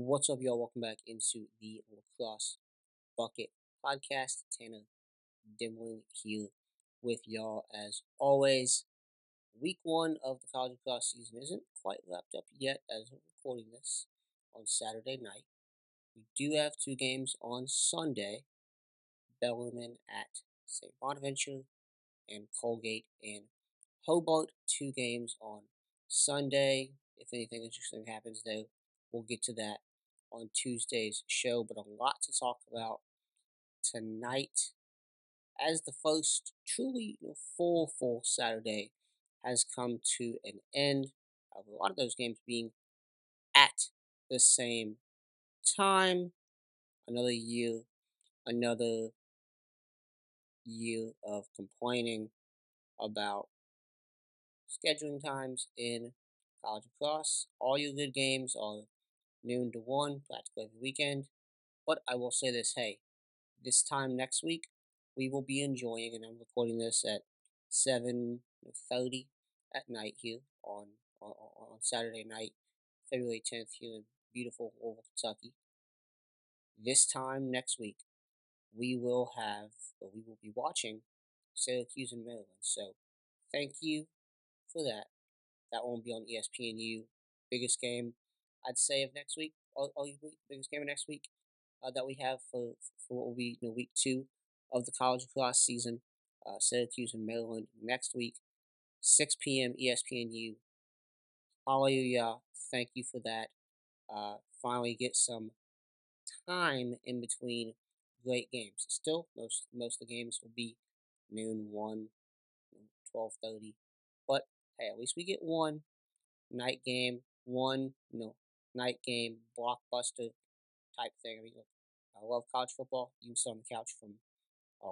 What's up, y'all? Welcome back into the Lacrosse Bucket Podcast. Tanner Dimling here with y'all as always. Week one of the college lacrosse season isn't quite wrapped up yet as I'm recording this on Saturday night. We do have two games on Sunday. Bellarmine at St. Bonaventure and Colgate and Hobart. Two games on Sunday. If anything interesting happens, though, we'll get to that on Tuesday's show. But a lot to talk about tonight as the first truly full, full Saturday has come to an end. A lot of those games being at the same time. Another year, another year of complaining about scheduling times in college lacrosse. All your good games are noon to 1, practically every weekend. But I will say this hey, this time next week, we will be enjoying, and I'm recording this at 7.30 at night here on, on, on Saturday night, February 10th here in beautiful Louisville, Kentucky. This time next week, we will have, or we will be watching Syracuse and Maryland. So thank you for that. That won't be on ESPNU. Biggest game, I'd say, of next week. All, all biggest game of next week uh, that we have for for what will be you know, week two of the college lacrosse season. Uh, Syracuse and Maryland next week, 6 p.m. ESPNU. Hallelujah! Thank you for that. Uh, finally, get some time in between great games. Still, most most of the games will be noon, one, twelve thirty. But hey, at least we get one night game, one no night game blockbuster type thing. I mean, I love college football. You sit on the couch from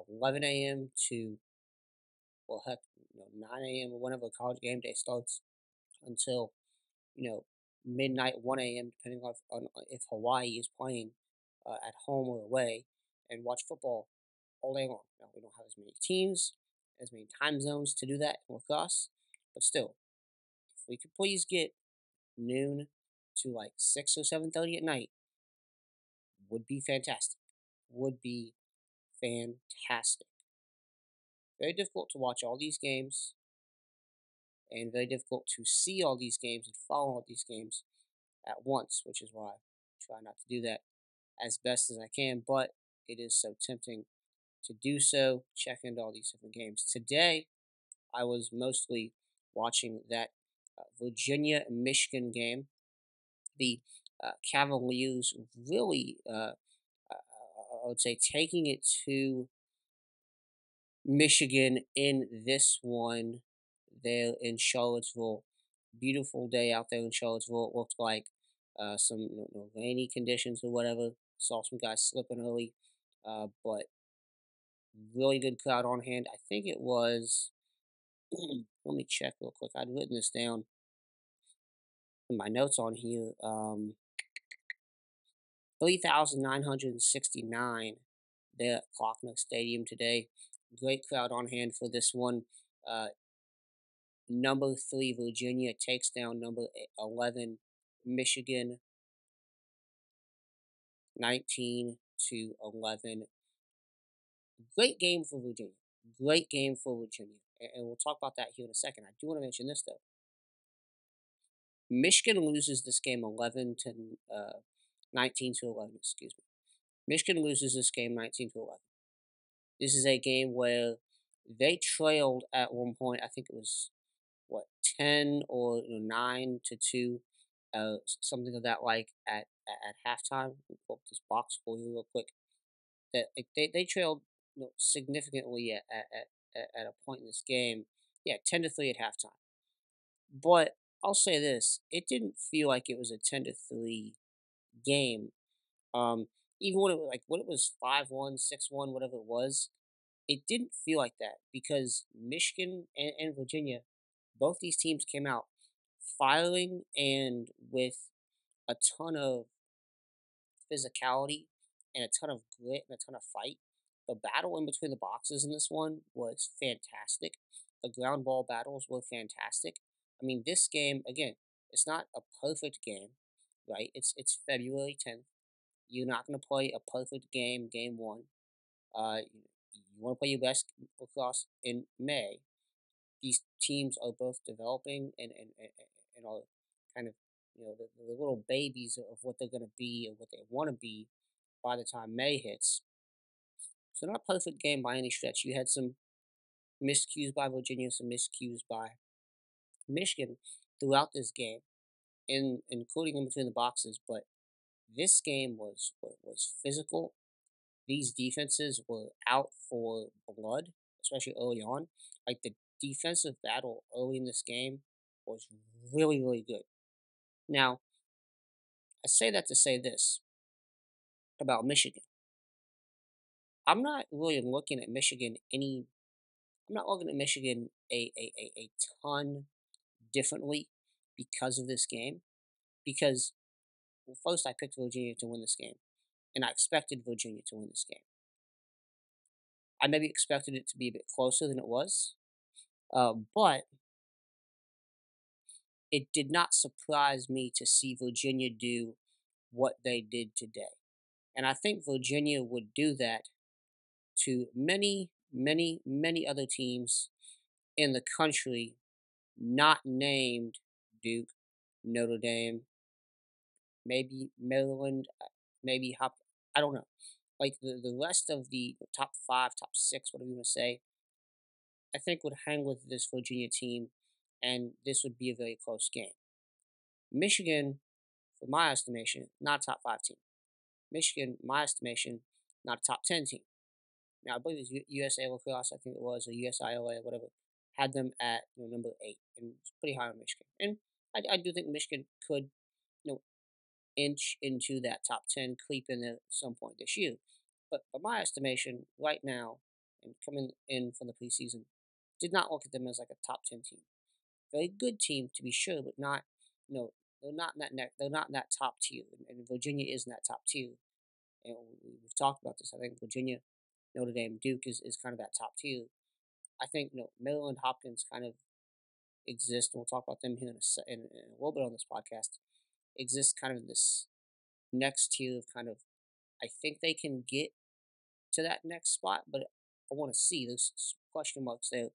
11 a.m. to well, heck, you know, 9 a.m. or whenever college game day starts until you know midnight, 1 a.m. depending on, on if Hawaii is playing uh, at home or away, and watch football all day long. Now we don't have as many teams, as many time zones to do that with us, but still, if we could please get noon to like six or seven thirty at night, would be fantastic. Would be fantastic. Very difficult to watch all these games, and very difficult to see all these games and follow all these games at once, which is why I try not to do that as best as I can. But it is so tempting to do so. Check into all these different games. Today, I was mostly watching that uh, Virginia Michigan game. The uh, Cavaliers really, uh, I would say, taking it to Michigan in this one there in Charlottesville. Beautiful day out there in Charlottesville. It looked like uh, some you know, rainy conditions or whatever. Saw some guys slipping early, uh, but really good crowd on hand. I think it was. let me check real quick. I'd written this down my notes on here. Um, 3,969 there at Klockner Stadium today. Great crowd on hand for this one. Uh, number three, Virginia takes down number 11, Michigan, 19 to 11. Great game for Virginia. Great game for Virginia. And we'll talk about that here in a second. I do want to mention this, though. Michigan loses this game 11 to uh, 19 to 11, excuse me. Michigan loses this game 19 to 11. This is a game where they trailed at one point. I think it was what 10 or you know, 9 to 2 uh, something of that like at at, at halftime. Pull up this box for you real quick. That they they trailed you know, significantly at, at at a point in this game. Yeah, ten to three at halftime. But I'll say this: it didn't feel like it was a ten to three game. Um, even when it was like when it was five one, six one, whatever it was, it didn't feel like that because Michigan and, and Virginia, both these teams came out firing and with a ton of physicality and a ton of grit and a ton of fight. The battle in between the boxes in this one was fantastic. The ground ball battles were fantastic. I mean, this game, again, it's not a perfect game. right? It's it's February tenth. You're not gonna play a perfect game, game one. Uh, you, want to play your best lacrosse in May. These teams are both developing and and, and, and are kind of you know the, the little babies of what they're gonna be and what they want to be by the time May hits. So not a perfect game by any stretch. You had some miscues by Virginia, some miscues by Michigan throughout this game, in including in between the boxes. But this game was was physical. These defenses were out for blood, especially early on. Like the defensive battle early in this game was really really good. Now, I say that to say this about Michigan. I'm not really looking at Michigan any. I'm not looking at Michigan a, a, a, a ton differently because of this game. Because, well, first, I picked Virginia to win this game, and I expected Virginia to win this game. I maybe expected it to be a bit closer than it was, uh, but it did not surprise me to see Virginia do what they did today. And I think Virginia would do that to many, many, many other teams in the country not named Duke, Notre Dame, maybe Maryland, uh, maybe Hop. I don't know. Like the, the rest of the top five, top six, whatever you want to say, I think would hang with this Virginia team, and this would be a very close game. Michigan, for my estimation, not a top five team. Michigan, my estimation, not a top ten team. Now I believe it was USA Lacrosse, I think it was, or USILA, whatever, had them at you know, number eight, and it's pretty high on Michigan. And I, I do think Michigan could, you know, inch into that top ten, creep in at some point this year. But by my estimation, right now, and coming in from the preseason, did not look at them as like a top ten team. Very good team to be sure, but not, you know, they're not in that. They're not in that top tier, and, and Virginia is in that top tier. And we've talked about this. I think Virginia, Notre Dame, Duke is, is kind of that top tier. I think you know Maryland Hopkins kind of exist, and we'll talk about them here in a, in, in a little bit on this podcast. Exists kind of in this next tier of kind of. I think they can get to that next spot, but I want to see. There's question marks there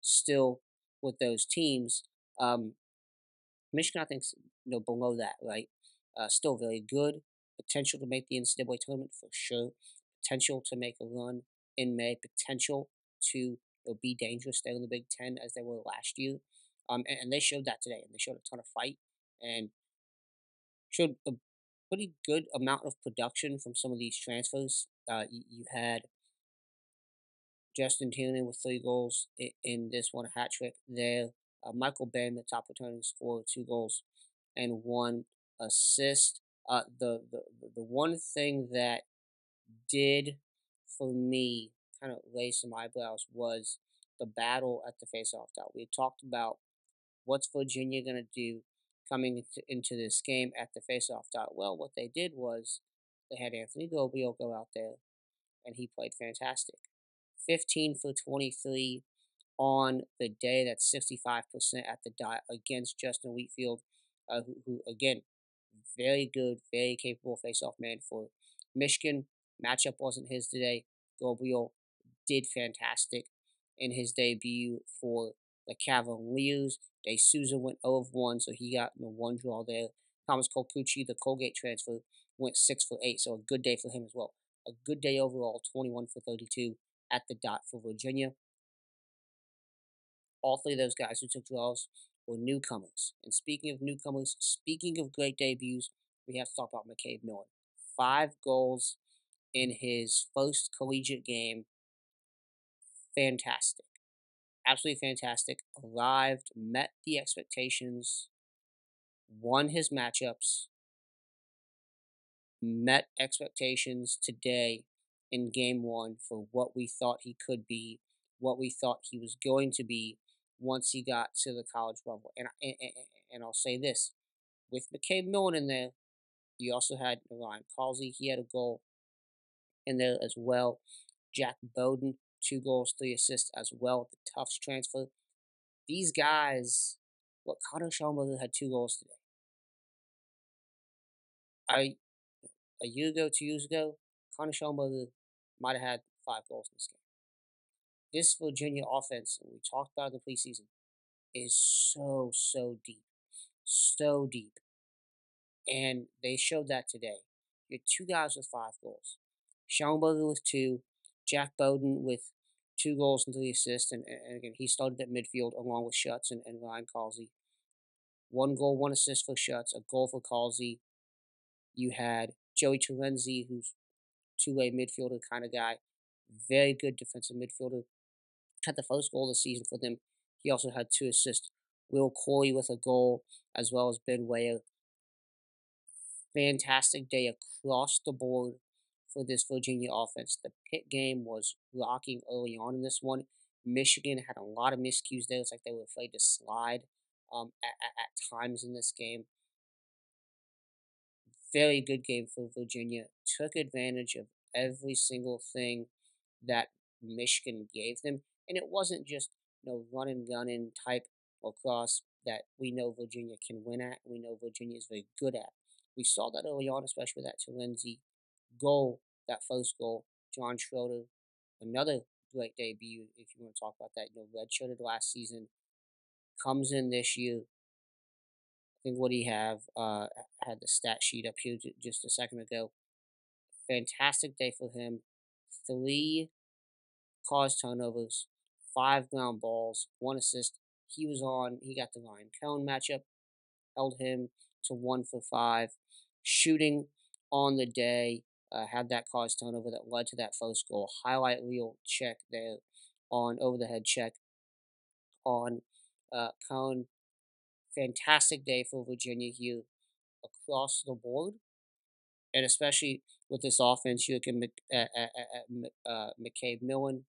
still with those teams. Um, Michigan, I think, you know, below that, right? Uh, still very good. Potential to make the NCAA tournament for sure. Potential to make a run in May. Potential to know, be dangerous there in the Big Ten as they were last year. Um, and, and they showed that today. And they showed a ton of fight and showed a pretty good amount of production from some of these transfers. Uh, you, you had Justin Tiernan with three goals in, in this one, a hat trick there. Uh, Michael Bain, the top returning scorer, two goals and one assist. Uh, the, the the one thing that did for me kind of raise some eyebrows was the battle at the faceoff dot. We talked about what's Virginia going to do coming into, this game at the faceoff dot. Well, what they did was they had Anthony Gobio go out there, and he played fantastic. 15 for 23 on the day. That's 65% at the dot against Justin Wietfeldt, uh, who, who, again, very good, very capable face-off man for Michigan. Matchup wasn't his today. Gabriel did fantastic in his debut for the Cavaliers. De Souza went 0 of 1, so he got the one draw there. Thomas Colucci, the Colgate transfer, went 6 for 8, so a good day for him as well. A good day overall, 21 for 32 at the dot for Virginia. All three of those guys who took draws were newcomers. And speaking of newcomers, speaking of great debuts, we have to talk about McCabe Millen. Five goals in his first collegiate game. Fantastic. Absolutely fantastic. Arrived, met the expectations, won his matchups, met expectations today in game one for what we thought he could be, what we thought he was going to be once he got to the college level. And, and, and I'll say this with McCabe Millen in there, you also had Ryan Colsey. He had a goal in there as well. Jack Boyden, two goals, three assists as well. The Tufts transfer. These guys, what Connor Shellenberger had two goals today. I a year ago, two years ago, Connor Shellenberger might have had five goals in this game. This Virginia offense, we talked about in the preseason, is so so deep, so deep, and they showed that today. You had two guys with five goals, Shellenberger with two, Jack Boyden with two goals and three assists, and, and again he started at midfield along with Schutz and, and Ryan Colsey. One goal, one assist for Schutz, a goal for Colsey. You had Joey Terenzi, who's two-way midfielder kind of guy, very good defensive midfielder. Had the first goal of the season for them. He also had two assists. Will Corey with a goal, as well as Ben Wayer. Fantastic day across the board for this Virginia offense. The pit game was rocking early on in this one. Michigan had a lot of miscues there. It's like they were afraid to slide um, at, at, at times in this game. Very good game for Virginia. Took advantage of every single thing that Michigan gave them. And it wasn't just, you know, run and gun in type lacrosse that we know Virginia can win at. We know Virginia is very good at. We saw that early on, especially with that Terenzi goal, that first goal. John Schroeder, another great debut, if you want to talk about that. You know, redshirted last season, comes in this year. I think what he have uh, had the stat sheet up here just a second ago. Fantastic day for him. Three caused turnovers, five ground balls, one assist. He was on. He got the Ryan Cohn matchup, held him to one for five. Shooting on the day, uh, had that cause turnover that led to that first goal. Highlight reel check there on over the head check on uh, Cohn. Fantastic day for Virginia here across the board, and especially with this offense, you look at, at, at, at uh, McCabe Millen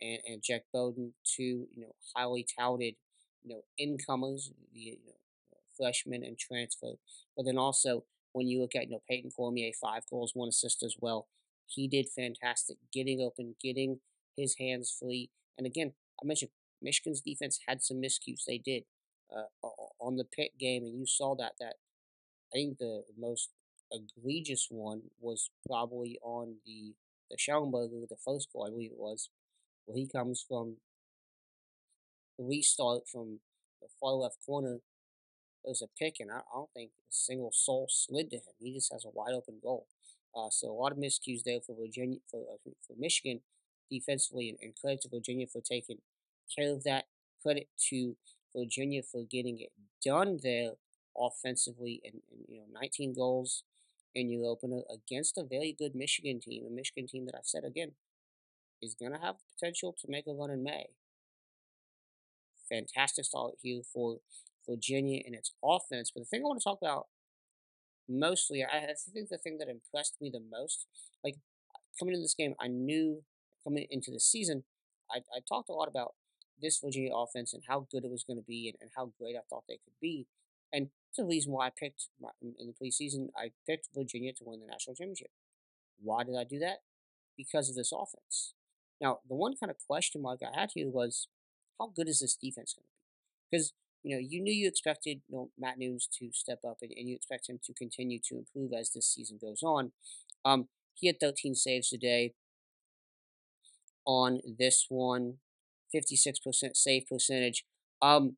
and, and Jack Boyden, two you know highly touted you know incomers, the you know, freshmen and transfer. But then also when you look at you know Payton Cormier, five goals, one assist as well. He did fantastic, getting open, getting his hands free. And again, I mentioned Michigan's defense had some miscues. They did uh, on the pit game, and you saw that. That I think the most egregious one was probably on the the Shellenberger, the first goal, I believe it was, where he comes from the restart from the far left corner there's a pick, and I, I don't think a single soul slid to him. He just has a wide open goal. Uh, so a lot of miscues there for Virginia, for uh, for Michigan defensively, and, and credit to Virginia for taking care of that. Credit to Virginia for getting it done there offensively, and, and you know 19 goals in your opener against a very good Michigan team, a Michigan team that I've said again is going to have the potential to make a run in May. Fantastic start here for Virginia and its offense. But the thing I want to talk about mostly, I, think the thing that impressed me the most, like coming into this game, I knew coming into the season, I, I talked a lot about this Virginia offense and how good it was going to be and, and how great I thought they could be. And the reason why I picked my, in the preseason, I picked Virginia to win the national championship. Why did I do that? Because of this offense. Now, the one kind of question mark I had here was how good is this defense going to be? Because you know, you knew you expected you know, Matt Nunes to step up and, and you expect him to continue to improve as this season goes on. Um, he had 13 saves today on this one, 56% save percentage. Um,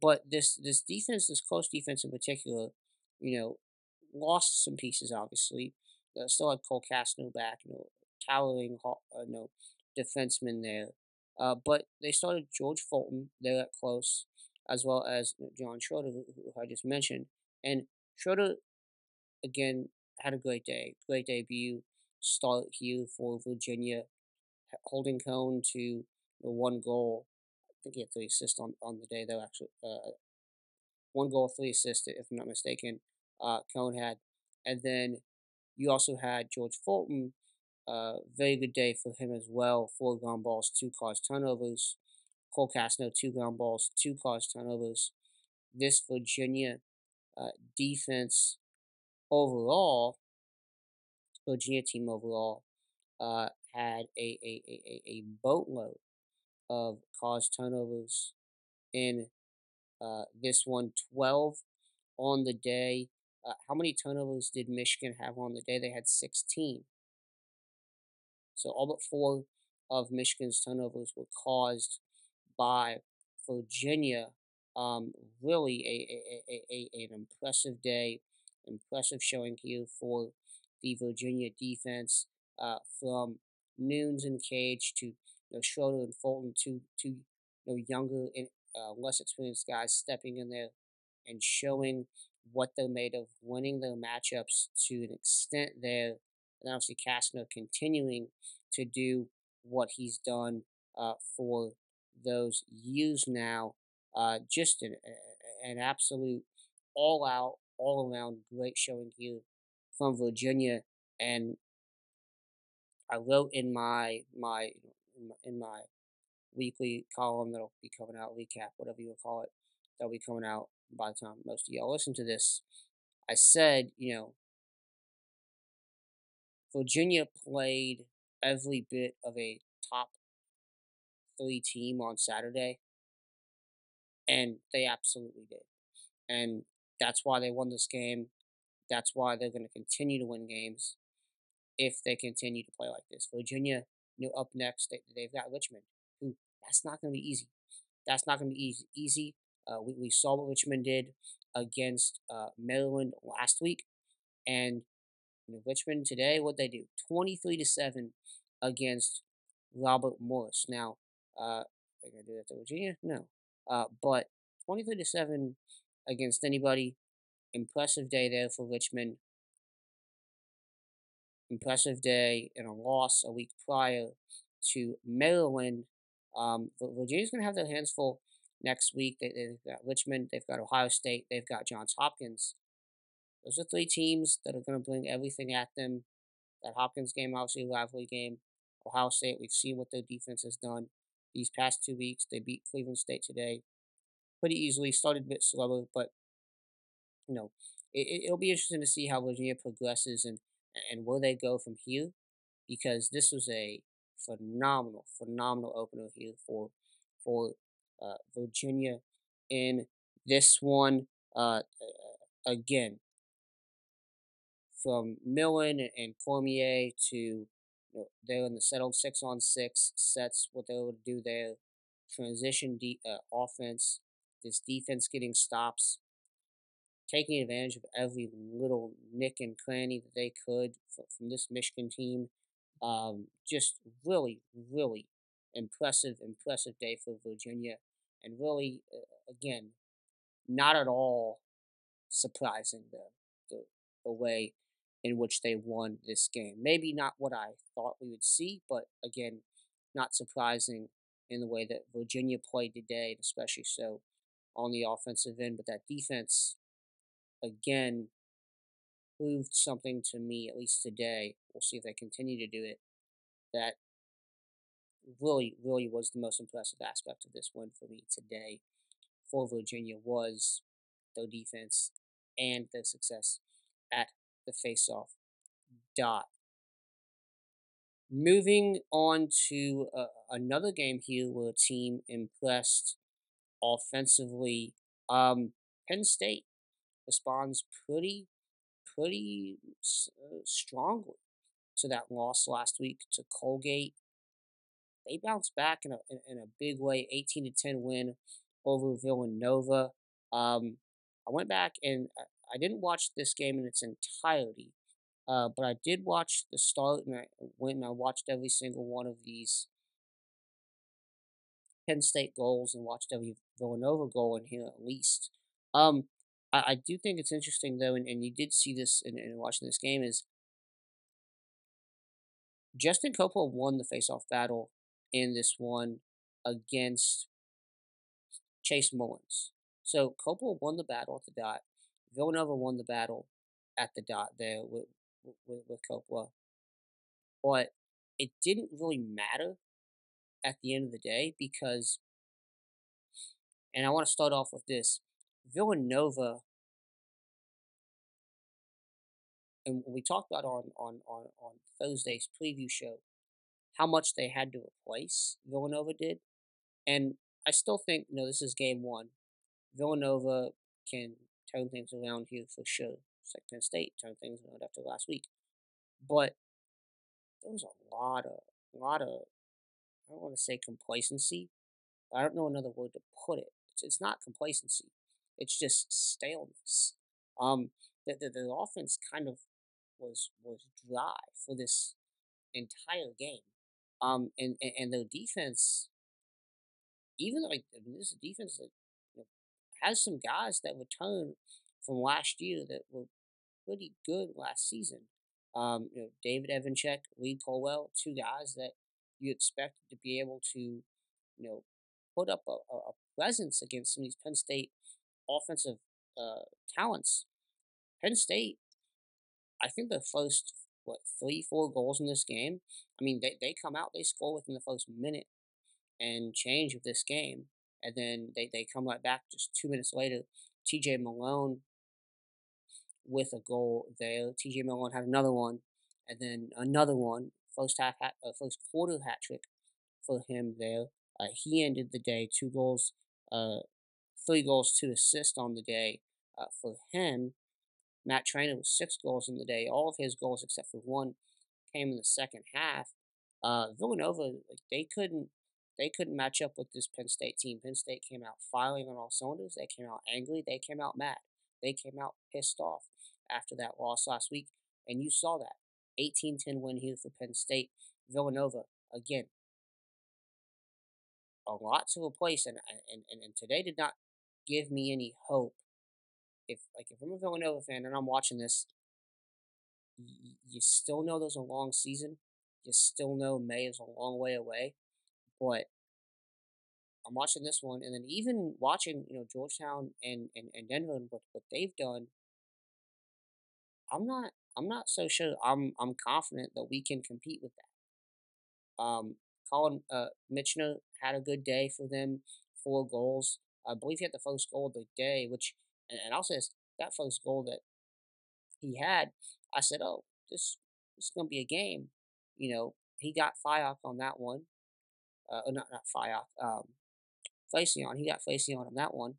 but this this defense, this close defense in particular, you know, lost some pieces. Obviously, uh, still had Cole Kastner back, you know, towering, uh, know, defenseman there. Uh, but they started George Fulton there at close as well as John Schroeder, who, I just mentioned. And Schroeder, again, had a great day, great debut, start here for Virginia, holding Cohn to one goal. I think he had three assists on, on the day, though, actually. Uh, one goal, three assists, if I'm not mistaken, uh, Cohn had. And then you also had George Fulton. Uh, very good day for him as well. Four ground balls, two caused turnovers. Cole Kastner, two ground balls, two caused turnovers. This Virginia uh, defense overall, Virginia team overall, uh, had a, a, a, a boatload of caused turnovers in uh, this one 12 on the day. Uh, how many turnovers did Michigan have on the day? They had 16. So all but four of Michigan's turnovers were caused by Virginia. Um, really a, a, a, a, an impressive day, impressive showing here for the Virginia defense uh, from Nunes and Cage to you know, Schroeder and Fulton, two, two you know, younger and uh, less experienced guys stepping in there and showing what they're made of, winning their matchups to an extent there. And obviously, Kastner continuing to do what he's done uh, for those years now. Uh, just an, an absolute all out, all around great showing here from Virginia. And I wrote in my my in my weekly column that'll be coming out, recap, whatever you call it, that'll be coming out by the time most of y'all listen to this. I said, you know, Virginia played every bit of a top three team on Saturday, and they absolutely did. And that's why they won this game. That's why they're going to continue to win games if they continue to play like this. Virginia, you know, up next, they, they've got Richmond, who that's not going to be easy. That's not going to be easy. Easy. Uh, we, we saw what Richmond did against uh, Maryland last week, and you know, Richmond today, what they do, twenty three to seven against Robert Morris. Now, uh, they're gonna do that to Virginia? No, uh, but twenty three to seven against anybody. Impressive day there for Richmond. Impressive day in a loss a week prior to Maryland. Um, Virginia's going to have their hands full next week. They, have got Richmond, they've got Ohio State, they've got Johns Hopkins. Those are three teams that are going to bring everything at them. That Hopkins game, obviously, a rivalry game. Ohio State, we've seen what their defense has done these past two weeks. They beat Cleveland State today pretty easily. Started a bit slower, but you know, it, it'll be interesting to see how Virginia progresses and and where they go from here, because this was a phenomenal, phenomenal opener here for for uh, Virginia in this one. Uh, again, from Millen and Cormier to you know, they're in the settled six on six sets, what they were able to do there, transition de- uh, offense, this defense getting stops, taking advantage of every little nick and cranny that they could from, from this Michigan team. Um, just really, really impressive, impressive day for Virginia, and really, uh, again, not at all surprising the, the the way in which they won this game. Maybe not what I thought we would see, but again, not surprising in the way that Virginia played today, especially so on the offensive end. But that defense, again, proved something to me, at least today. We'll see if they continue to do it. That really, really was the most impressive aspect of this win for me today for Virginia was their defense and their success at the face-off dot. Moving on to uh, another game here where a team impressed offensively. Um, Penn State responds pretty, pretty uh, strongly to that loss last week to Colgate. They bounced back in a in, in a big way, eighteen to ten win over Villanova. Um, I went back and I didn't watch this game in its entirety, uh, but I did watch the start and I went and I watched every single one of these Penn State goals and watched every Villanova goal in here at least. Um, I, I do think it's interesting though, and, and you did see this in, in watching this game is Justin Coppola won the face-off battle in this one against Chase Mullins. So Coppola won the battle at the dot. Villanova won the battle at the dot there with with, with but it didn't really matter at the end of the day because, and I want to start off with this. Villanova, and we talked about on on on on Thursday's preview show how much they had to replace Villanova did, and I still think you know this is game one. Villanova can turn things around here for sure. Penn State turned things around after last week. But there was a lot of, a lot of, I don't want to say complacency. I don't know another word to put it. It's, it's not complacency. It's just staleness. Um, the, the, the offense kind of was was dry for this entire game. Um, and, and, and their defense, even like I mean, this defense that has some guys that return from last year that were pretty good last season. Um, you know, David Evanchek, Lee Colwell, two guys that you expected to be able to, you know, put up a, a presence against some of these Penn State offensive uh, talents. Penn State, I think the first what three, four goals in this game. I mean, they, they come out, they score within the first minute and change of this game, and then they, they come right back just two minutes later. T.J. Malone with a goal there. T.J. Malone had another one, and then another one. First half, uh, first quarter hat trick for him there. Uh, he ended the day two goals, uh, three goals, two assists on the day uh, for him. Matt Traynor with six goals in the day. All of his goals except for one came in the second half. Uh, Villanova, they couldn't they couldn't match up with this Penn State team. Penn State came out firing on all cylinders. They came out angry. They came out mad. They came out pissed off after that loss last week, and you saw that 18-10 win here for Penn State. Villanova again, a lot to replace, and and and, and today did not give me any hope if like if I'm a Villanova fan and I'm watching this, you still know there's a long season. You still know May is a long way away, but I'm watching this one, and then even watching you know Georgetown and and, and Denver and what, what they've done. I'm not I'm not so sure. I'm I'm confident that we can compete with that. Um, Colin uh, Michener had a good day for them, four goals. I believe he had the first goal of the day, which and, and I'll say this, that first goal that he had, I said, oh, this, this is to be a game. You know, he got Fiok on that one. Uh, not, not Fiok, um, Facion. He got Facion on that one.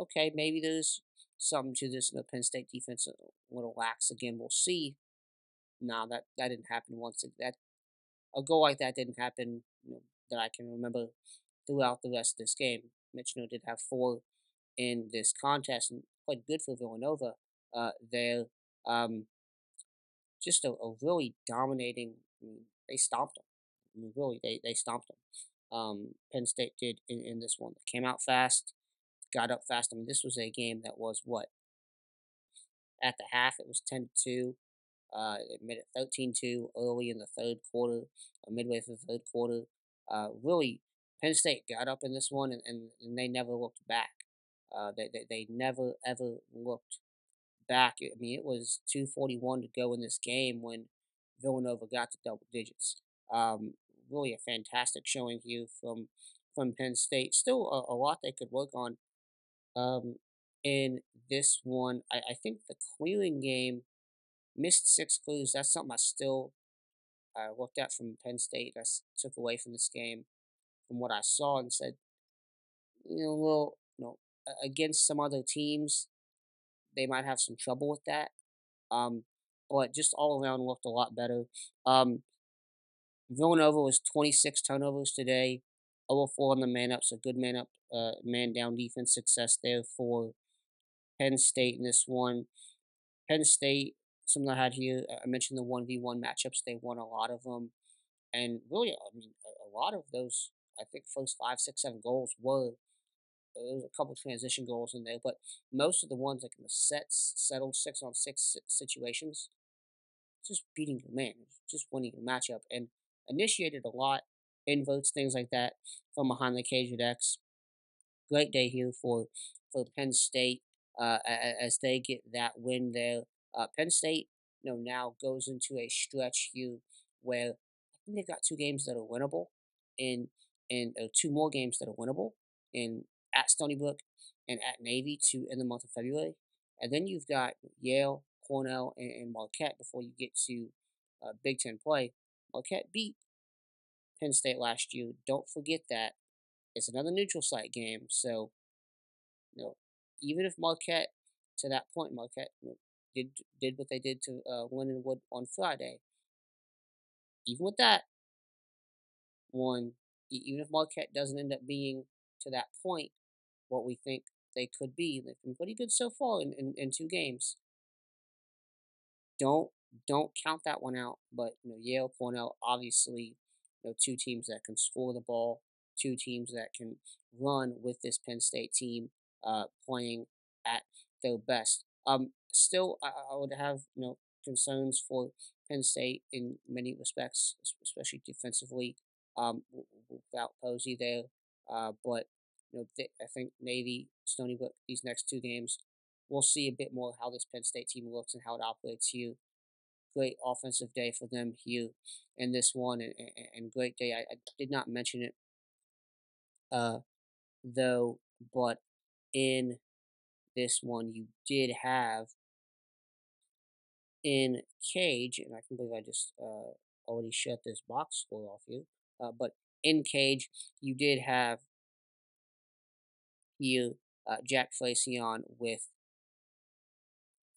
Okay, maybe there's something to this. Know, Penn State defense a little lax again. We'll see. No, that, that didn't happen once. That a goal like that didn't happen you know, that I can remember throughout the rest of this game. Michener did have four in this contest and quite good for Villanova. Uh, they're um, just a, a, really dominating. I mean, they stomped them. I mean, really, they they stomped them. Um, Penn State did in, in this one. They came out fast, got up fast. I mean, this was a game that was what at the half it was ten to two. Uh, it made it 13-2 early in the third quarter, or midway through the third quarter. Uh, really, Penn State got up in this one, and, and, and they never looked back. Uh, they, they, they never, ever looked back. I mean, it was 241 to go in this game when Villanova got to double digits. Um, really a fantastic showing here from from Penn State. Still a, a lot they could work on um, in this one. I, I think the clearing game missed six clues. That's something I still uh, looked at from Penn State. I took away from this game from what I saw and said, you know, well, you know, against some other teams, they might have some trouble with that. Um, but just all around looked a lot better. Um, Villanova was 26 turnovers today, over 4 on the man up, so good man up, uh, man down defense success there for Penn State in this one. Penn State, something I had here, I mentioned the 1v1 matchups, they won a lot of them. And really, I mean, a lot of those, I think, first five, six, seven goals were there's a couple transition goals in there, but most of the ones like in the sets, settled six on six situations, just beating your man, just winning your matchup, and initiated a lot, inverts, things like that from behind the cage at X. Great day here for for Penn State uh, as they get that win there. Uh, Penn State, you know, now goes into a stretch here where I think they've got two games that are winnable, and and two more games that are winnable in at Stony Brook and at Navy to in the month of February. And then you've got Yale, Cornell, and, and Marquette before you get to uh, Big Ten play. Marquette beat Penn State last year. Don't forget that. It's another neutral site game. So, you know, even if Marquette to that point. Marquette did did what they did to uh, Lindenwood on Friday. Even with that one, even if Marquette doesn't end up being to that point, what we think they could be, they've been pretty good so far in, in, in two games. Don't don't count that one out. But you know, Yale, Cornell, obviously, you know, two teams that can score the ball, two teams that can run with this Penn State team uh, playing at their best. Um, still, I, I would have you know concerns for Penn State in many respects, especially defensively, um, without Posey there. Uh, but you know, th- I think Navy, Stony Brook, these next two games, we'll see a bit more how this Penn State team looks and how it operates here. Great offensive day for them here in this one, and, and, great day. I, I, did not mention it, uh, though, but in this one, you did have in Cage, and I can believe I just uh, already shut this box score off you, uh, but in Cage, you did have you uh, Jack Flacion with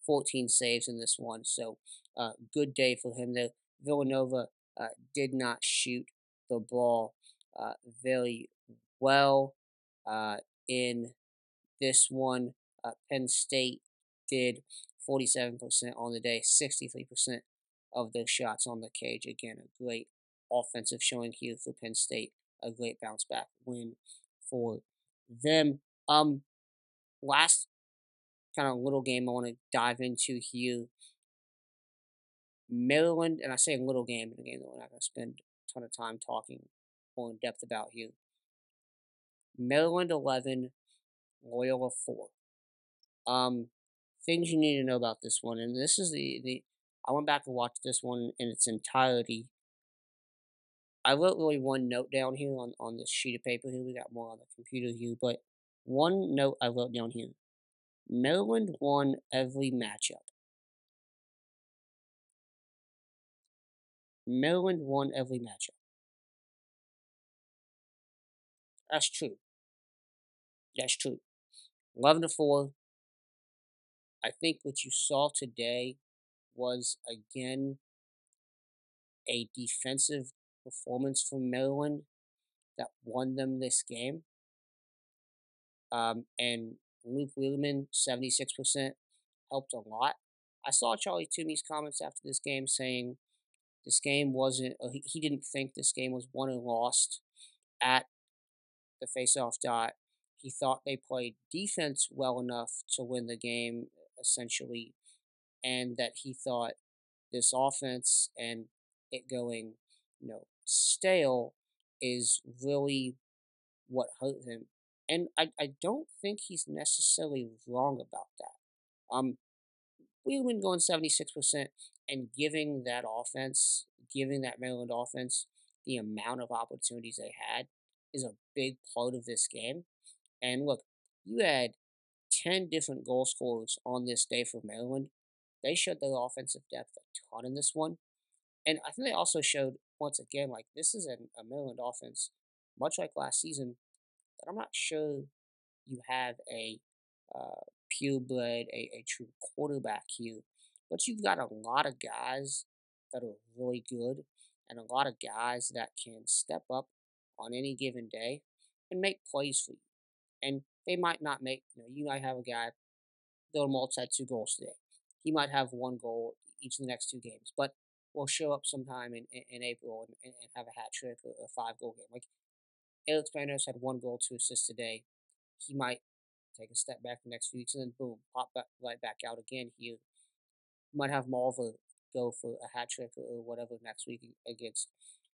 14 saves in this one. So, uh, good day for him there. Villanova uh, did not shoot the ball uh, very well uh, in this one. Uh, Penn State did 47% on the day, 63% of their shots on the cage. Again, a great offensive showing here for Penn State. A great bounce back win for them. Um, last kind of little game I want to dive into here. Maryland, and I say a little game in a game that we're not going to spend a ton of time talking more in depth about here. Maryland 11, Loyola 4. Um, things you need to know about this one, and this is the, the I went back and watched this one in its entirety. I wrote really one note down here on, on this sheet of paper here. We got more on the computer here, but one note I wrote down here. Maryland won every matchup. Maryland won every matchup. That's true. That's true. 11 to 4. I think what you saw today was again a defensive performance from Maryland that won them this game. Um, and Luke Wierman, 76%, helped a lot. I saw Charley Toomey's comments after this game saying this game wasn't, he, he didn't think this game was won and lost at the faceoff dot. He thought they played defense well enough to win the game, essentially, and that he thought this offense and it going, you know, stale is really what hurt him and I, I don't think he's necessarily wrong about that. Um, Wierman going 76% and giving that offense, giving that Maryland offense the amount of opportunities they had is a big part of this game. And look, you had 10 different goal scorers on this day for Maryland. They showed their offensive depth a ton in this one. And I think they also showed, once again, like this is a, a Maryland offense, much like last season, that I'm not sure you have a uh, purebred, a, a true quarterback here. But you've got a lot of guys that are really good and a lot of guys that can step up on any given day and make plays for you. And they might not make, you know, you might have a guy that'll multi two goals today. He might have one goal each of the next two games, but will show up sometime in, in, in April and, and, have a hat trick or a five goal game. Like Alex Spanos had one goal, two assists today. He might take a step back the next few weeks and then boom, pop back right back out again. He might have Marva go for a hat trick or whatever next week against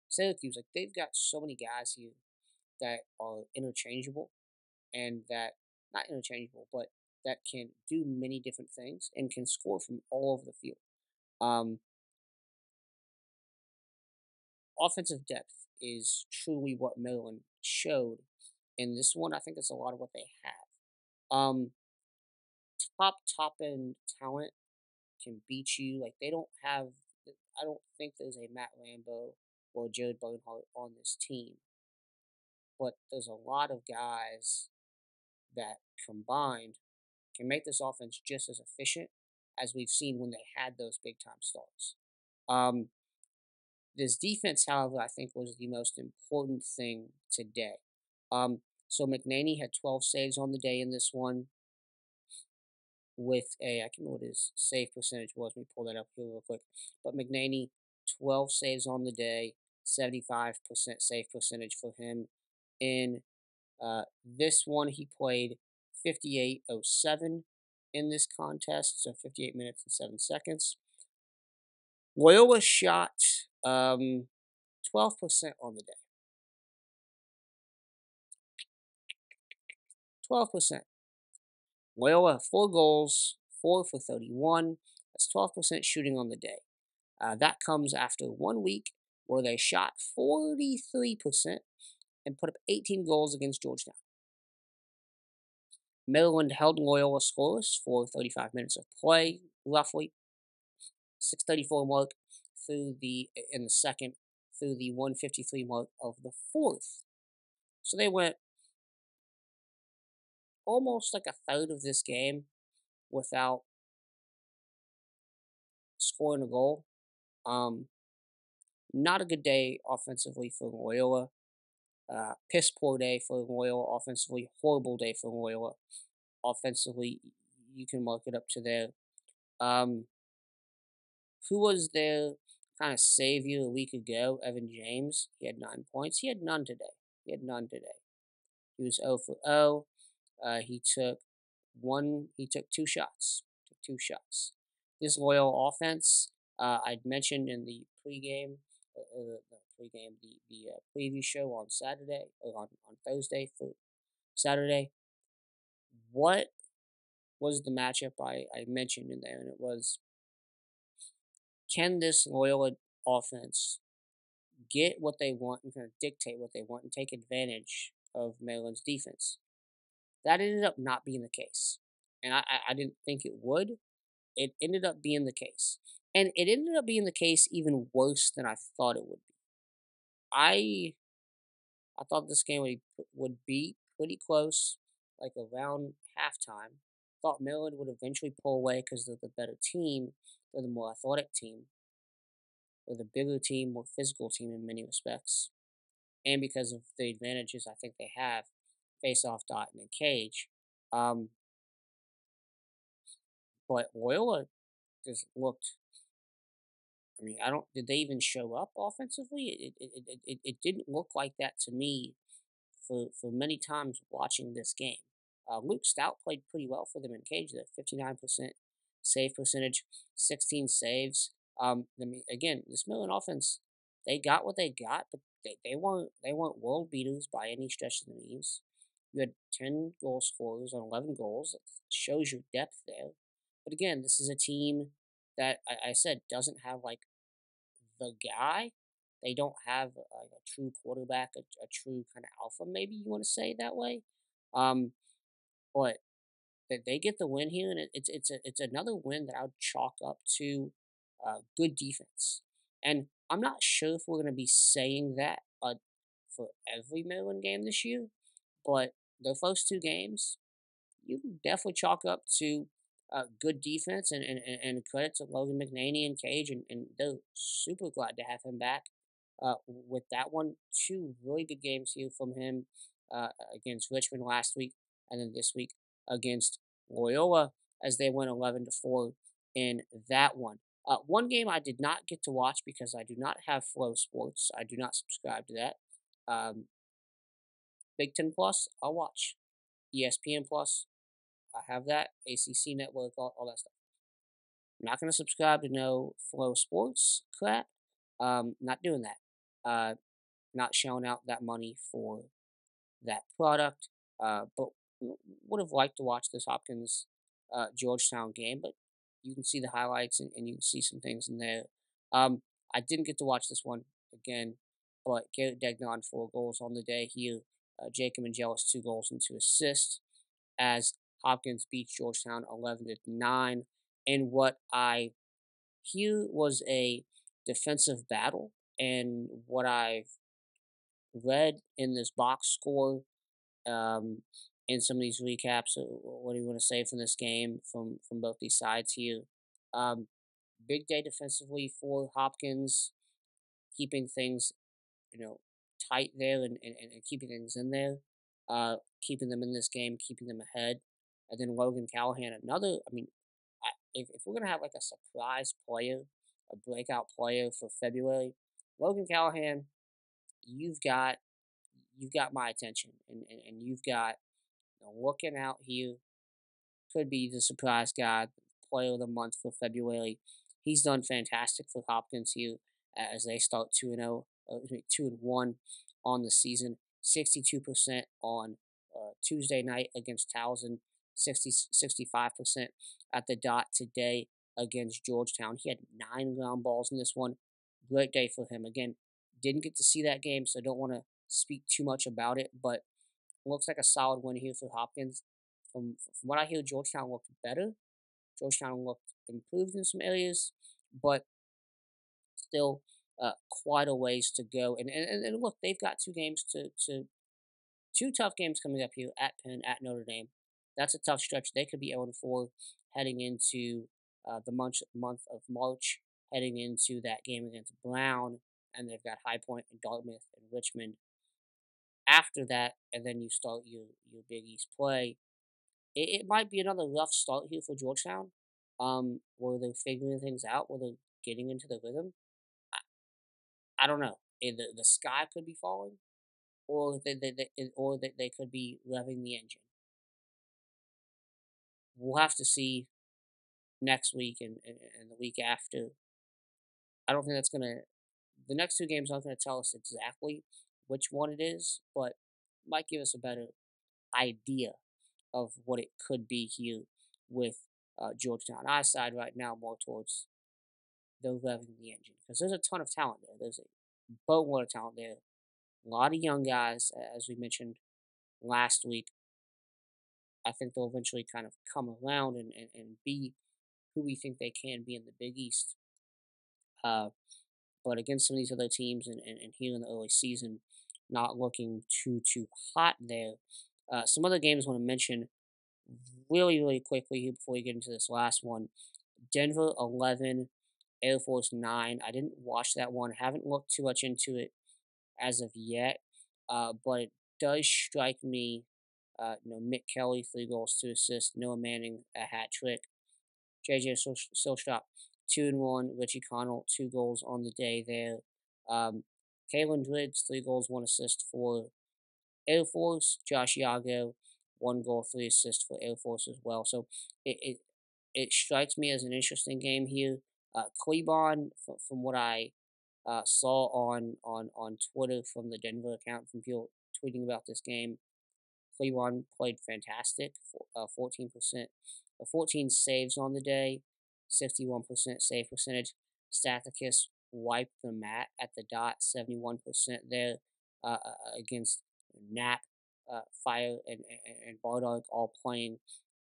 Syracuse. Like they've got so many guys here that are interchangeable and that not interchangeable, but that can do many different things and can score from all over the field. Um, offensive depth is truly what Maryland showed. In this one, I think it's a lot of what they have. Um, top top end talent can beat you. Like they don't have. I don't think there's a Matt Rambo or Jared Bernhardt on this team, but there's a lot of guys that combined can make this offense just as efficient as we've seen when they had those big time starts. Um, this defense, however, I think was the most important thing today. Um, so McNaney had 12 saves on the day in this one with a, I can't remember what his save percentage was. Let me pull that up here real quick. But McNaney, 12 saves on the day, 75% save percentage for him. In uh, this one, he played 58.07 in this contest, so 58 minutes and 7 seconds. Loyola shot um, 12% on the day. 12%. Loyola, four goals, four for 31. That's 12% shooting on the day. Uh, that comes after one week where they shot 43% and put up 18 goals against Georgetown. Maryland held Loyola scoreless for 35 minutes of play, roughly. 634 mark through the in the second through the 153 mark of the fourth. So they went almost like a third of this game without scoring a goal. Um, not a good day offensively for Loyola. Uh, piss poor day for Loyola offensively. Horrible day for Loyola offensively. You can mark it up to there. Um, who was their kind of savior a week ago? Evan James. He had nine points. He had none today. He had none today. He was 0 for 0. Uh, he took one. He took two shots. Took two shots. This loyal offense, uh, I'd mentioned in the pregame, uh, uh the pregame, the the uh, preview show on Saturday on on Thursday for Saturday. What was the matchup I, I mentioned in there? And it was can this loyal offense get what they want and kind of dictate what they want and take advantage of Maryland's defense? That ended up not being the case. And I, I didn't think it would. It ended up being the case. And it ended up being the case even worse than I thought it would be. I I thought this game would, be would be pretty close, like around halftime. Thought Maryland would eventually pull away because they're the better team. They're the more athletic team. They're the bigger team, more physical team in many respects. And because of the advantages I think they have face off dot in and cage. Um, but Loyola just looked. I mean, I don't. Did they even show up offensively? It it, it, it, it didn't look like that to me for for many times watching this game. Uh, Luke Staudt played pretty well for them in cage. There, fifty nine percent save percentage, sixteen saves. Um, I mean, again, this Maryland offense, they got what they got, but they, they weren't they weren't world beaters by any stretch of the means. You had 10 goal scorers on 11 goals. It shows your depth there. But again, this is a team that I, I said doesn't have like the guy. They don't have like a true quarterback, a, a true kind of alpha, maybe you want to say that way. Um, but that they get the win here, and it, it's it's a, it's another win that I would chalk up to uh, good defense. And I'm not sure if we're going to be saying that uh, for every Maryland game this year, but the first two games, you can definitely chalk up to uh, good defense and, and, and credit to Logan McNaney and Cage, and, and they're super glad to have him back uh, with that one. Two really good games here from him uh, against Richmond last week, and then this week against Loyola as they went 11 to 4 in that one. Uh, one game I did not get to watch because I do not have FloSports. I do not subscribe to that. Um, Big Ten Plus, I'll watch. ESPN Plus, I have that. ACC Network, all, all that stuff. I'm not going to subscribe to no FloSports crap. Um, not doing that. Uh, not shelling out that money for that product. Uh, but would have liked to watch this Hopkins uh, Georgetown game, but you can see the highlights and, and you can see some things in there. Um, I didn't get to watch this one again, but Garrett Degnan four goals on the day here. Uh, Jacob Angelus two goals and two assists as Hopkins beats Georgetown 11 to 9 in what I hear was a defensive battle. And what I've read in this box score um, in some of these recaps. What do you want to say from this game from from both these sides here? Um, big day defensively for Hopkins, keeping things you know tight there and, and, and keeping things in there, uh, keeping them in this game, keeping them ahead. And then Logan Callahan, another. I mean, I, if if we're gonna have like a surprise player, a breakout player for February, Logan Callahan, you've got you've got my attention, and, and, and you've got you know, looking out here. Could be the surprise guy, player of the month for February. He's done fantastic for Hopkins here as they start two and zero, oh, uh, two and one on the season. Sixty two percent on uh, Tuesday night against Towson. 60, 65% at the dot today against Georgetown. He had nine ground balls in this one. Great day for him. Again, didn't get to see that game, so don't want to speak too much about it, but looks like a solid win here for Hopkins. From, from what I hear, Georgetown looked better. Georgetown looked improved in some areas, but still uh, quite a ways to go. And, and and look, they've got two games to to two tough games coming up here at Penn, at Notre Dame. That's a tough stretch. They could be 0 4 heading into uh, the month month of March, heading into that game against Brown, and they've got High Point and Dartmouth and Richmond after that, and then you start your, your Big East play. It, it might be another rough start here for Georgetown, um, where they're figuring things out, where they're getting into the rhythm. I, don't know. The, the sky could be falling, or they, they, they, or they, they could be revving the engine. We'll have to see next week and, and, and the week after. I don't think that's to. The next two games aren't to tell us exactly which one it is, but might give us a better idea of what it could be here with uh, Georgetown. I side right now more towards the revving the engine because there's a ton of talent there. There's a boatload of talent there. A lot of young guys, as we mentioned last week. I think they'll eventually kind of come around and, and, and be who we think they can be in the Big East. Uh, but against some of these other teams and, and, and here in the early season, not looking too too hot there. Uh, some other games I want to mention really really quickly here before we get into this last one. Denver eleven, Air Force nine. I didn't watch that one. Haven't looked too much into it as of yet. Uh, but it does strike me. Uh, you know, Mick Kelly three goals to assist. Noah Manning a hat trick. JJ Sillstop two and one. Richie Connell two goals on the day there. Um, Kalen Driggs, three goals, one assist for Air Force. Josh Yago, one goal, three assists for Air Force as well. So it it, it strikes me as an interesting game here. Uh, Kleban, from, from what I uh, saw on, on, on Twitter from the Denver account, from people tweeting about this game, Kleban played fantastic. For, uh, 14%, uh, 14 saves on the day, 61% save percentage. Stathakis wiped the mat at the dot, 71% there uh, uh, against Knapp, uh, Fire, and, and, and Bardock all playing,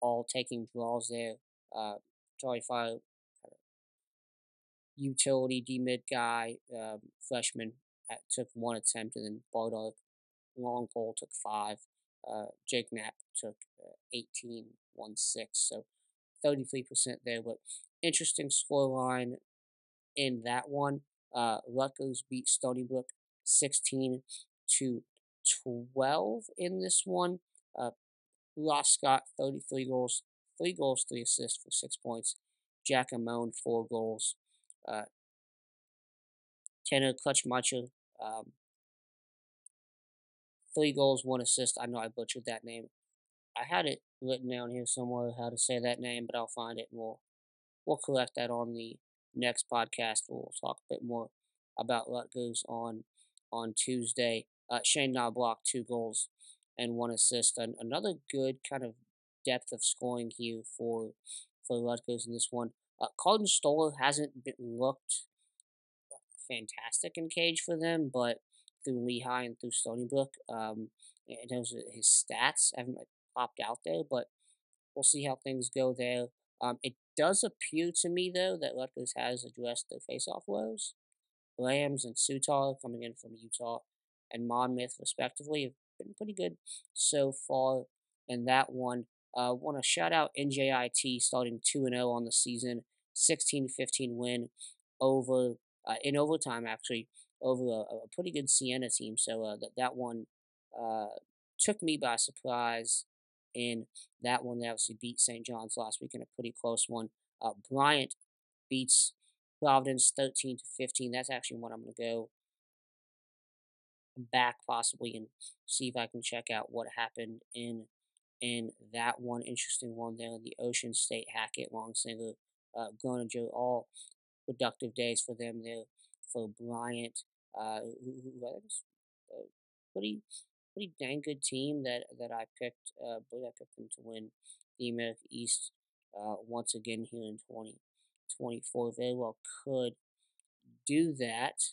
all taking draws there. Uh, Charlie Fire, utility D mid guy, um, freshman, at, took one attempt, and then Bardock, long pole, took five. Uh, Jake Knapp took uh, 18, 1 6. So 33% there, but interesting scoreline in that one. Uh, Rutgers beat Stony Brook 16 to 12 in this one. Uh, Ross Scott, 33 goals, 3 goals, 3 assists for 6 points. Jack Aimone, 4 goals. Uh, Tanner Clutchmacher, um, 3 goals, 1 assist. I know I butchered that name. I had it written down here somewhere how to say that name, but I'll find it and we'll, we'll correct that on the next podcast we'll talk a bit more about Rutgers on on Tuesday. Uh, Shane Knobloch, two goals and one assist. And another good kind of depth of scoring here for for Rutgers in this one. Uh, Colton Stoller hasn't been, looked fantastic in cage for them, but through Lehigh and through Stony Brook, um, in terms of his stats, haven't like, popped out there. But we'll see how things go there. Um, it does appear to me, though, that Rutgers has addressed their face-off woes. Lambs and Sutar coming in from Utah and Monmouth, respectively, have been pretty good so far in that one. Uh, want to shout out NJIT starting 2 0 on the season, 16 15 win over uh, in overtime, actually, over a, a, pretty good Siena team. So uh, that, that one uh, took me by surprise. And that one, they obviously beat St. John's last week in a pretty close one. Uh, Bryant beats Providence 13 to 15. That's actually what I'm going to go back possibly and see if I can check out what happened in in that one interesting one there. The Ocean State Hackett Long Singer uh, Joe all productive days for them there for Bryant, uh, who, who a pretty pretty dang good team that that I picked. Uh, but I picked them to win the America East uh, once again here in 2024. Very well could do that.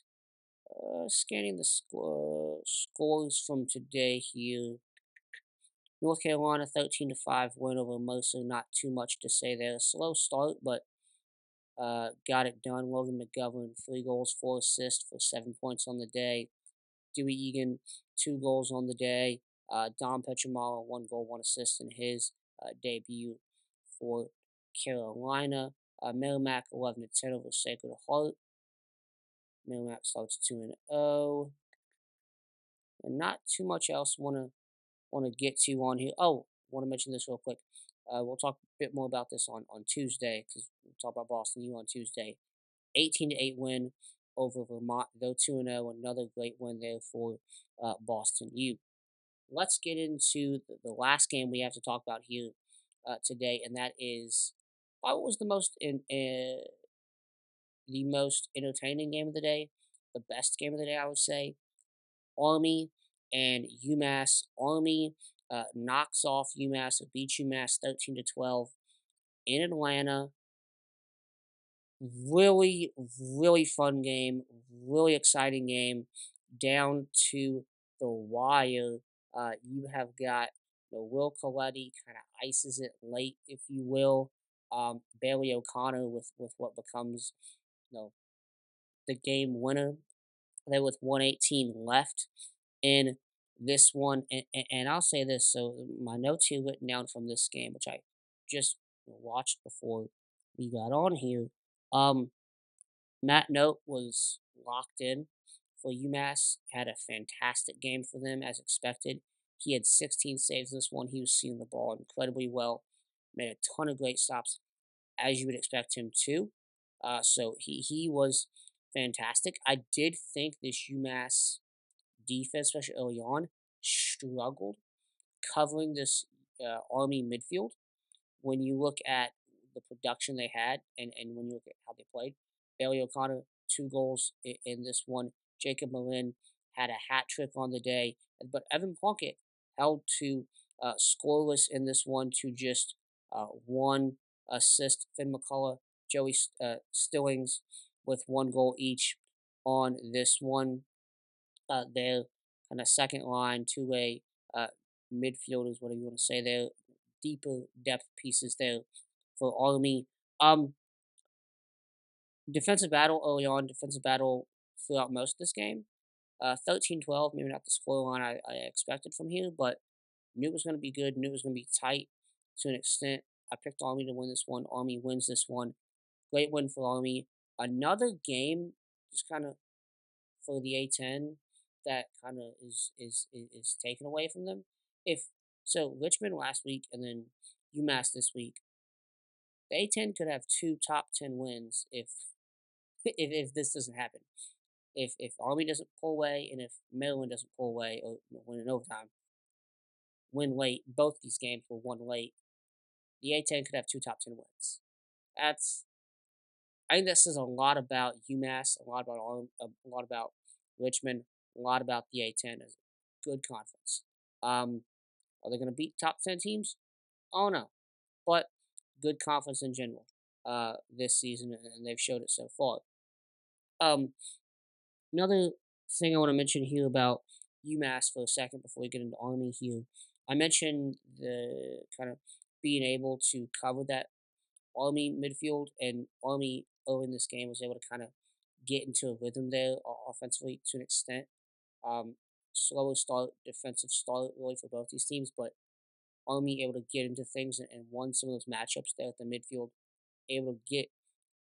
Uh, scanning the score, scores from today here. North Carolina 13 to 5 win over Mercer. Not too much to say there. A slow start, but uh, got it done. Logan McGovern, three goals, four assists for seven points on the day. Dewey Egan, two goals on the day. Uh, Dom Pietramala, one goal, one assist in his uh, debut for Carolina. Uh, Merrimack, 11 to 10 over Sacred Heart. Merrimack starts 2 and 0. And not too much else want to want to get to on here. Oh, want to mention this real quick. Uh, we'll talk a bit more about this on, on Tuesday because we'll talk about Boston U on Tuesday. 18 to 8 win over Vermont, though 2 0. Another great win there for uh, Boston U. Let's get into the, the, last game we have to talk about here uh, today, and that is what was the most in uh, the most entertaining game of the day, the best game of the day, I would say. Army and UMass. Army uh, knocks off UMass, beats UMass 13 to 12 in Atlanta. Really, really fun game, really exciting game, down to the wire. Uh, you have got you know, Will Coletti kind of ices it late, if you will. Um, Bailey O'Connor with, with what becomes you know the game winner. There with 118 left in this one, and, and I'll say this. So my notes here written down from this game, which I just watched before we got on here. Um, Matt Knote was locked in for UMass. Had a fantastic game for them as expected. He had 16 saves this one. He was seeing the ball incredibly well. Made a ton of great stops, as you would expect him to. Uh, so he he was fantastic. I did think this UMass defense, especially early on, struggled covering this uh, Army midfield. When you look at the production they had and, and when you look at how they played, Bailey O'Connor, two goals in, in this one. Jacob Malin had a hat trick on the day. But Evan Plunkett held to uh, scoreless in this one to just uh, one assist. Finn McCullough, Joey uh, Stillings with one goal each on this one. Uh, their kind of second line, two way uh, midfielders, whatever you want to say there, deeper depth pieces there for Army. Um, defensive battle early on, defensive battle throughout most of this game. Uh, 13-12, maybe not the scoreline I, I expected from here, but knew it was going to be good, knew it was going to be tight to an extent. I picked Army to win this one. Army wins this one. Great win for Army. Another game, just kind of for the A10, that kind of is, is is is taken away from them. If so, Richmond last week and then UMass this week. The A10 could have two top ten wins if if if this doesn't happen. If if Army doesn't pull away and if Maryland doesn't pull away or win in overtime, win late. Both these games were won late. The A10 could have two top ten wins. That's I think this says a lot about UMass, a lot about a lot about Richmond, a lot about the A10 as a good conference. Um, are they going to beat top ten teams? Oh no, but good conference in general uh, this season, and they've showed it so far. Um, another thing I want to mention here about UMass for a second before we get into Army here. I mentioned the kind of being able to cover that Army midfield, and Army oh in this game was able to kind of get into a rhythm there offensively to an extent. Um, slower start, defensive start really for both these teams, but Army able to get into things and, and won some of those matchups there at the midfield, able to get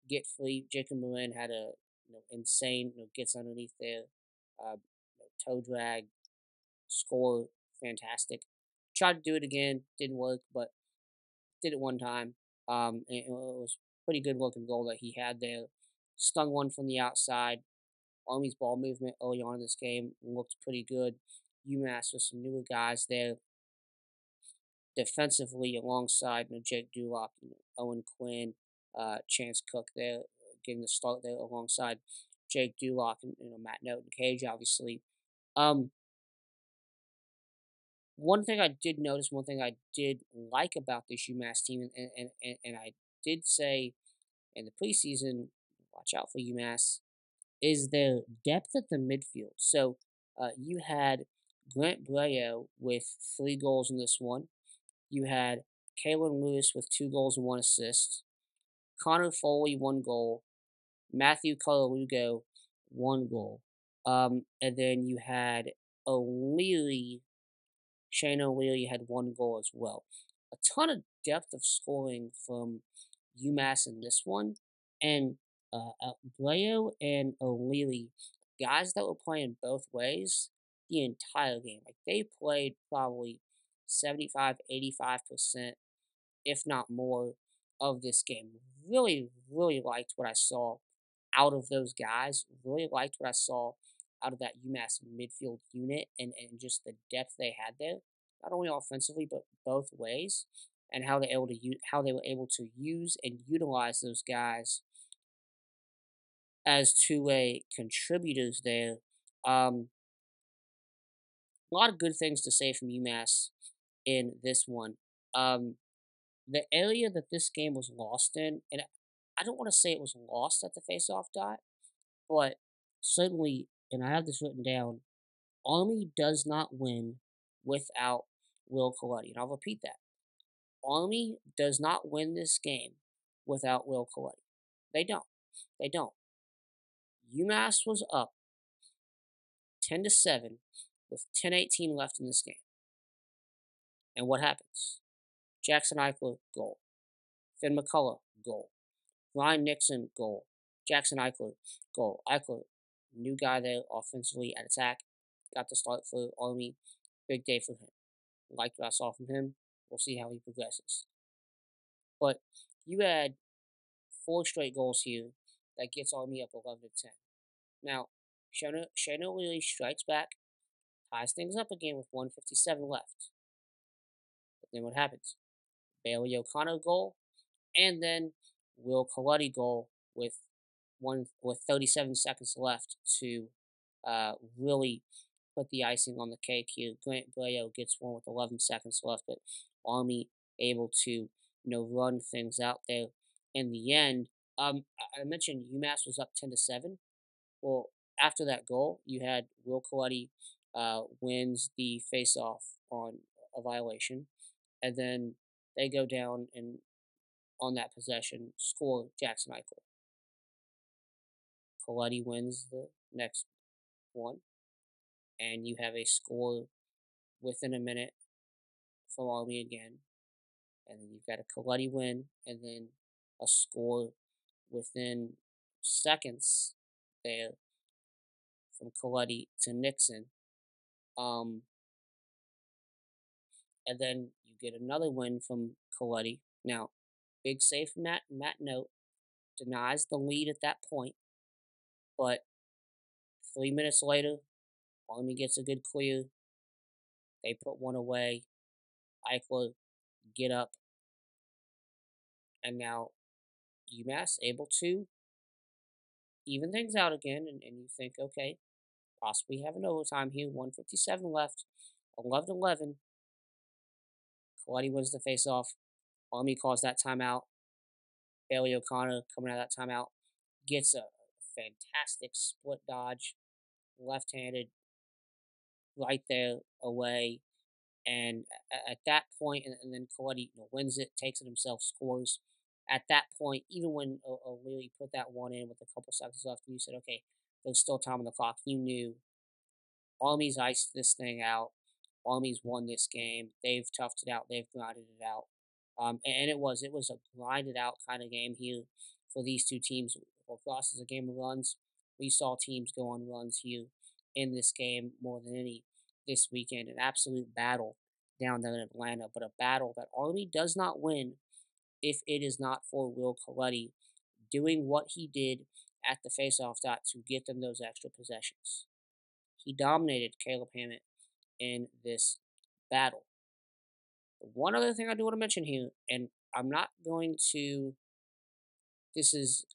get free. Jacob Marin had a you know, insane you know, gets underneath there, uh, you know, toe drag, score, fantastic. Tried to do it again, didn't work, but did it one time. Um, it was pretty good looking goal that he had there. Stung one from the outside. Army's ball movement early on in this game looked pretty good. UMass with some newer guys there defensively alongside you know, Jake Dulock, Owen Quinn, uh, Chance Cook there, getting the start there alongside Jake Dulock and you know Matt Knote and Cage, obviously. Um, one thing I did notice, one thing I did like about this UMass team, and and, and, and I did say in the preseason, watch out for UMass, is their depth at the midfield. So uh, you had Grant Breo with three goals in this one. You had Kalen Lewis with two goals and one assist. Connor Foley, one goal. Matthew Colalugo, one goal. Um, and then you had O'Leary, Shane O'Leary had one goal as well. A ton of depth of scoring from UMass in this one. And uh, uh, and O'Leary, guys that were playing both ways the entire game. Like they played probably 75, 85%, if not more, of this game. Really, really liked what I saw out of those guys. Really liked what I saw out of that UMass midfield unit and, and just the depth they had there, not only offensively but both ways, and how they able to how they were able to use and utilize those guys as two-way contributors there. Um, a lot of good things to say from UMass in this one. Um, the area that this game was lost in, and I don't want to say it was lost at the faceoff dot, but certainly, and I have this written down, Army does not win without Will Coletti. And I'll repeat that. Army does not win this game without Will Coletti. They don't. They don't. UMass was up 10 to 7 with 10-18 left in this game. And what happens? Jackson Eichler, goal. Finn McCullough, goal. Ryan Nixon, goal. Jackson Eichler, goal. Eichler, new guy there offensively at attack. Got the start for Army. Big day for him. Like what I saw from him. We'll see how he progresses. But you had four straight goals here that gets Army up 11 to 10. Now, Shane O'Leary strikes back, ties things up again with 157 left. But then what happens? Bailey O'Connor goal, and then Will Coletti goal with one with 37 seconds left to uh, really put the icing on the cake here. Grant Breo gets one with 11 seconds left, but Army able to you know run things out there in the end. Um, I mentioned UMass was up 10 to seven. Well, after that goal, you had Will Coletti uh, wins the face-off on a violation, and then they go down and on that possession score Jackson Eichler. Coletti wins the next one, and you have a score within a minute from Army again, and then you've got a Coletti win, and then a score within seconds there from Coletti to Nixon. Um, and then you get another win from Coletti. Now, big save from Matt, Matt Knote denies the lead at that point, but three minutes later, Army gets a good clear. They put one away. Eichler get up. And now UMass able to even things out again, and, and you think, okay, possibly have an overtime here, 157 left, 11 11. Coletti wins the faceoff. Army calls that timeout. Bailey O'Connor coming out of that timeout gets a fantastic split dodge, left handed, right there away. And at that point, and, and then Coletti you know, wins it, takes it himself, scores. At that point, even when O'Leary put that one in with a couple seconds left, you said, okay, there's still time on the clock, you knew Army's iced this thing out. Army's won this game. They've toughed it out. They've grinded it out. Um, and it was it was a grinded out kind of game here for these two teams. Lacrosse is a game of runs. We saw teams go on runs here in this game more than any this weekend. An absolute battle down there in Atlanta, but a battle that Army does not win if it is not for Will Coletti doing what he did at the faceoff dot to get them those extra possessions. He dominated Caleb Hammett in this battle. One other thing I do want to mention here, and I'm not going to, this is,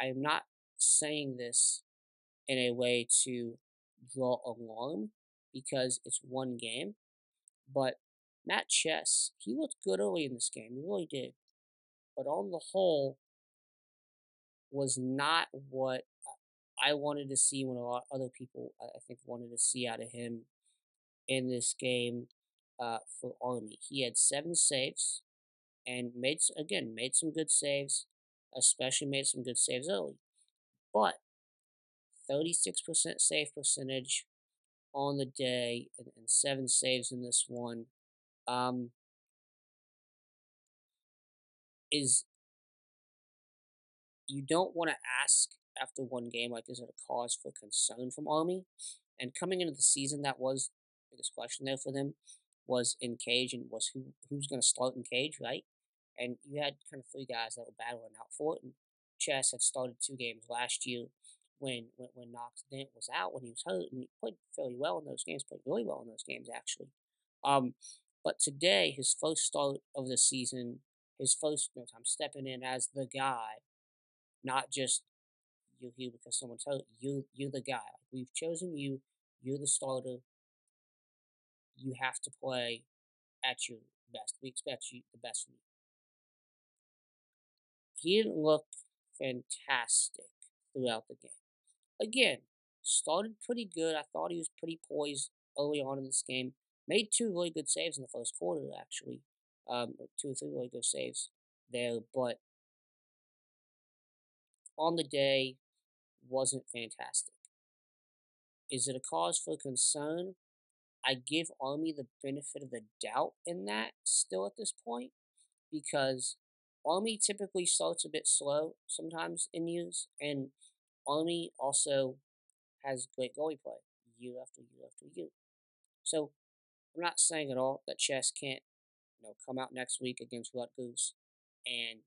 I am not saying this in a way to draw alarm because it's one game, but Matt Chess, he looked good early in this game. He really did. But on the whole, was not what I wanted to see when a lot of other people, I think, wanted to see out of him in this game uh, for Army. He had seven saves and made, again, made some good saves, especially made some good saves early. But 36% save percentage on the day and, and seven saves in this one um, is you don't want to ask after one game like is it a cause for concern from Army? And coming into the season, that was the biggest question there for them was in cage and was who who's going to start in cage, right? And you had kind of three guys that were battling out for it. And Chess had started two games last year when when, when Knox Dent was out when he was hurt, and he played fairly well in those games. Played really well in those games actually. Um, but today, his first start of the season, his first you know, time stepping in as the guy, not just you here because someone's hurt. You you're the guy. We've chosen you. You're the starter. You have to play at your best. We expect you the best you. He didn't look fantastic throughout the game. Again, started pretty good. I thought he was pretty poised early on in this game. Made two really good saves in the first quarter, actually. Um, two or three really good saves there, but on the day wasn't fantastic. Is it a cause for concern? I give Army the benefit of the doubt in that still at this point because Army typically starts a bit slow sometimes in years, and Army also has great goalie play year after year after year. So I'm not saying at all that Chess can't, you know, come out next week against Rutgers and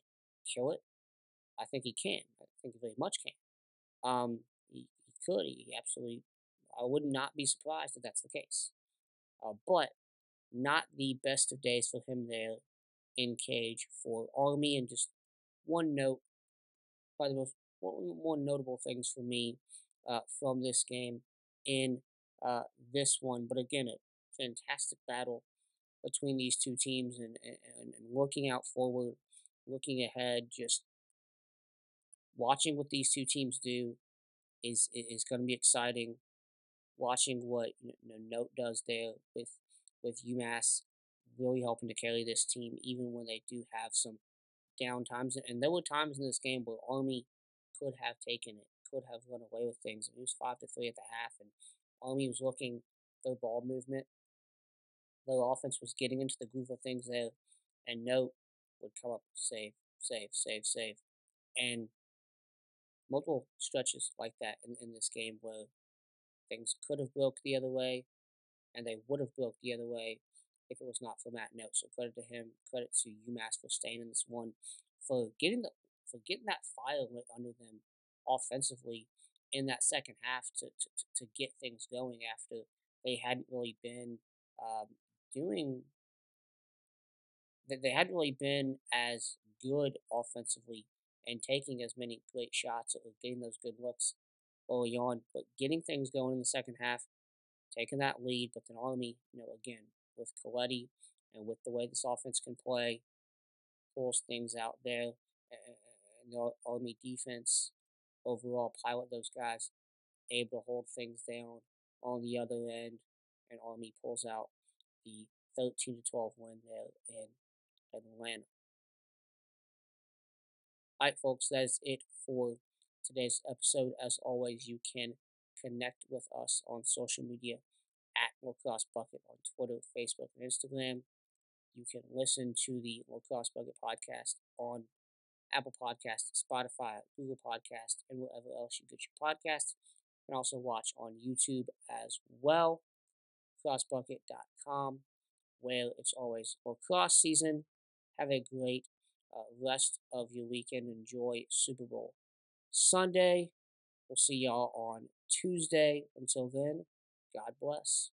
kill it. I think he can. I think he very much can. Um, he, he could. He absolutely. I would not be surprised if that's the case. Uh, but not the best of days for him there in cage for Army. And just one note, probably the most one more notable things for me uh, from this game in uh, this one. But again, a fantastic battle between these two teams and, and, and looking out forward, looking ahead, just watching what these two teams do is is going to be exciting. Watching what you know, Knote does there with with UMass really helping to carry this team, even when they do have some down times. And there were times in this game where Army could have taken it, could have run away with things. It was five to three at the half, and Army was looking their ball movement. Their offense was getting into the groove of things there, and Knote would come up save, save, save, save, and multiple stretches like that in, in this game where things could have broke the other way, and they would have broke the other way if it was not for Matt Knote. So credit to him, credit to UMass for staying in this one, for getting the for getting that fire lit under them offensively in that second half to, to, to get things going after they hadn't really been um, doing that they hadn't really been as good offensively and taking as many great shots or getting those good looks early on, but getting things going in the second half, taking that lead, but then Army, you know, again, with Coletti and with the way this offense can play, pulls things out there, and the Army defense overall pilot those guys, able to hold things down on the other end, and Army pulls out the 13 to 12 win there uh, in Atlanta. Alright, folks, that is it for today's episode. As always, you can connect with us on social media at Lacrosse Bucket on Twitter, Facebook, and Instagram. You can listen to the Lacrosse Bucket podcast on Apple Podcast, Spotify, Google Podcast, and wherever else you get your podcast. You can also watch on YouTube as well, lacrossebucket.com, where it's always lacrosse season. Have a great uh, rest of your weekend. Enjoy Super Bowl Sunday. We'll see y'all on Tuesday. Until then, God bless.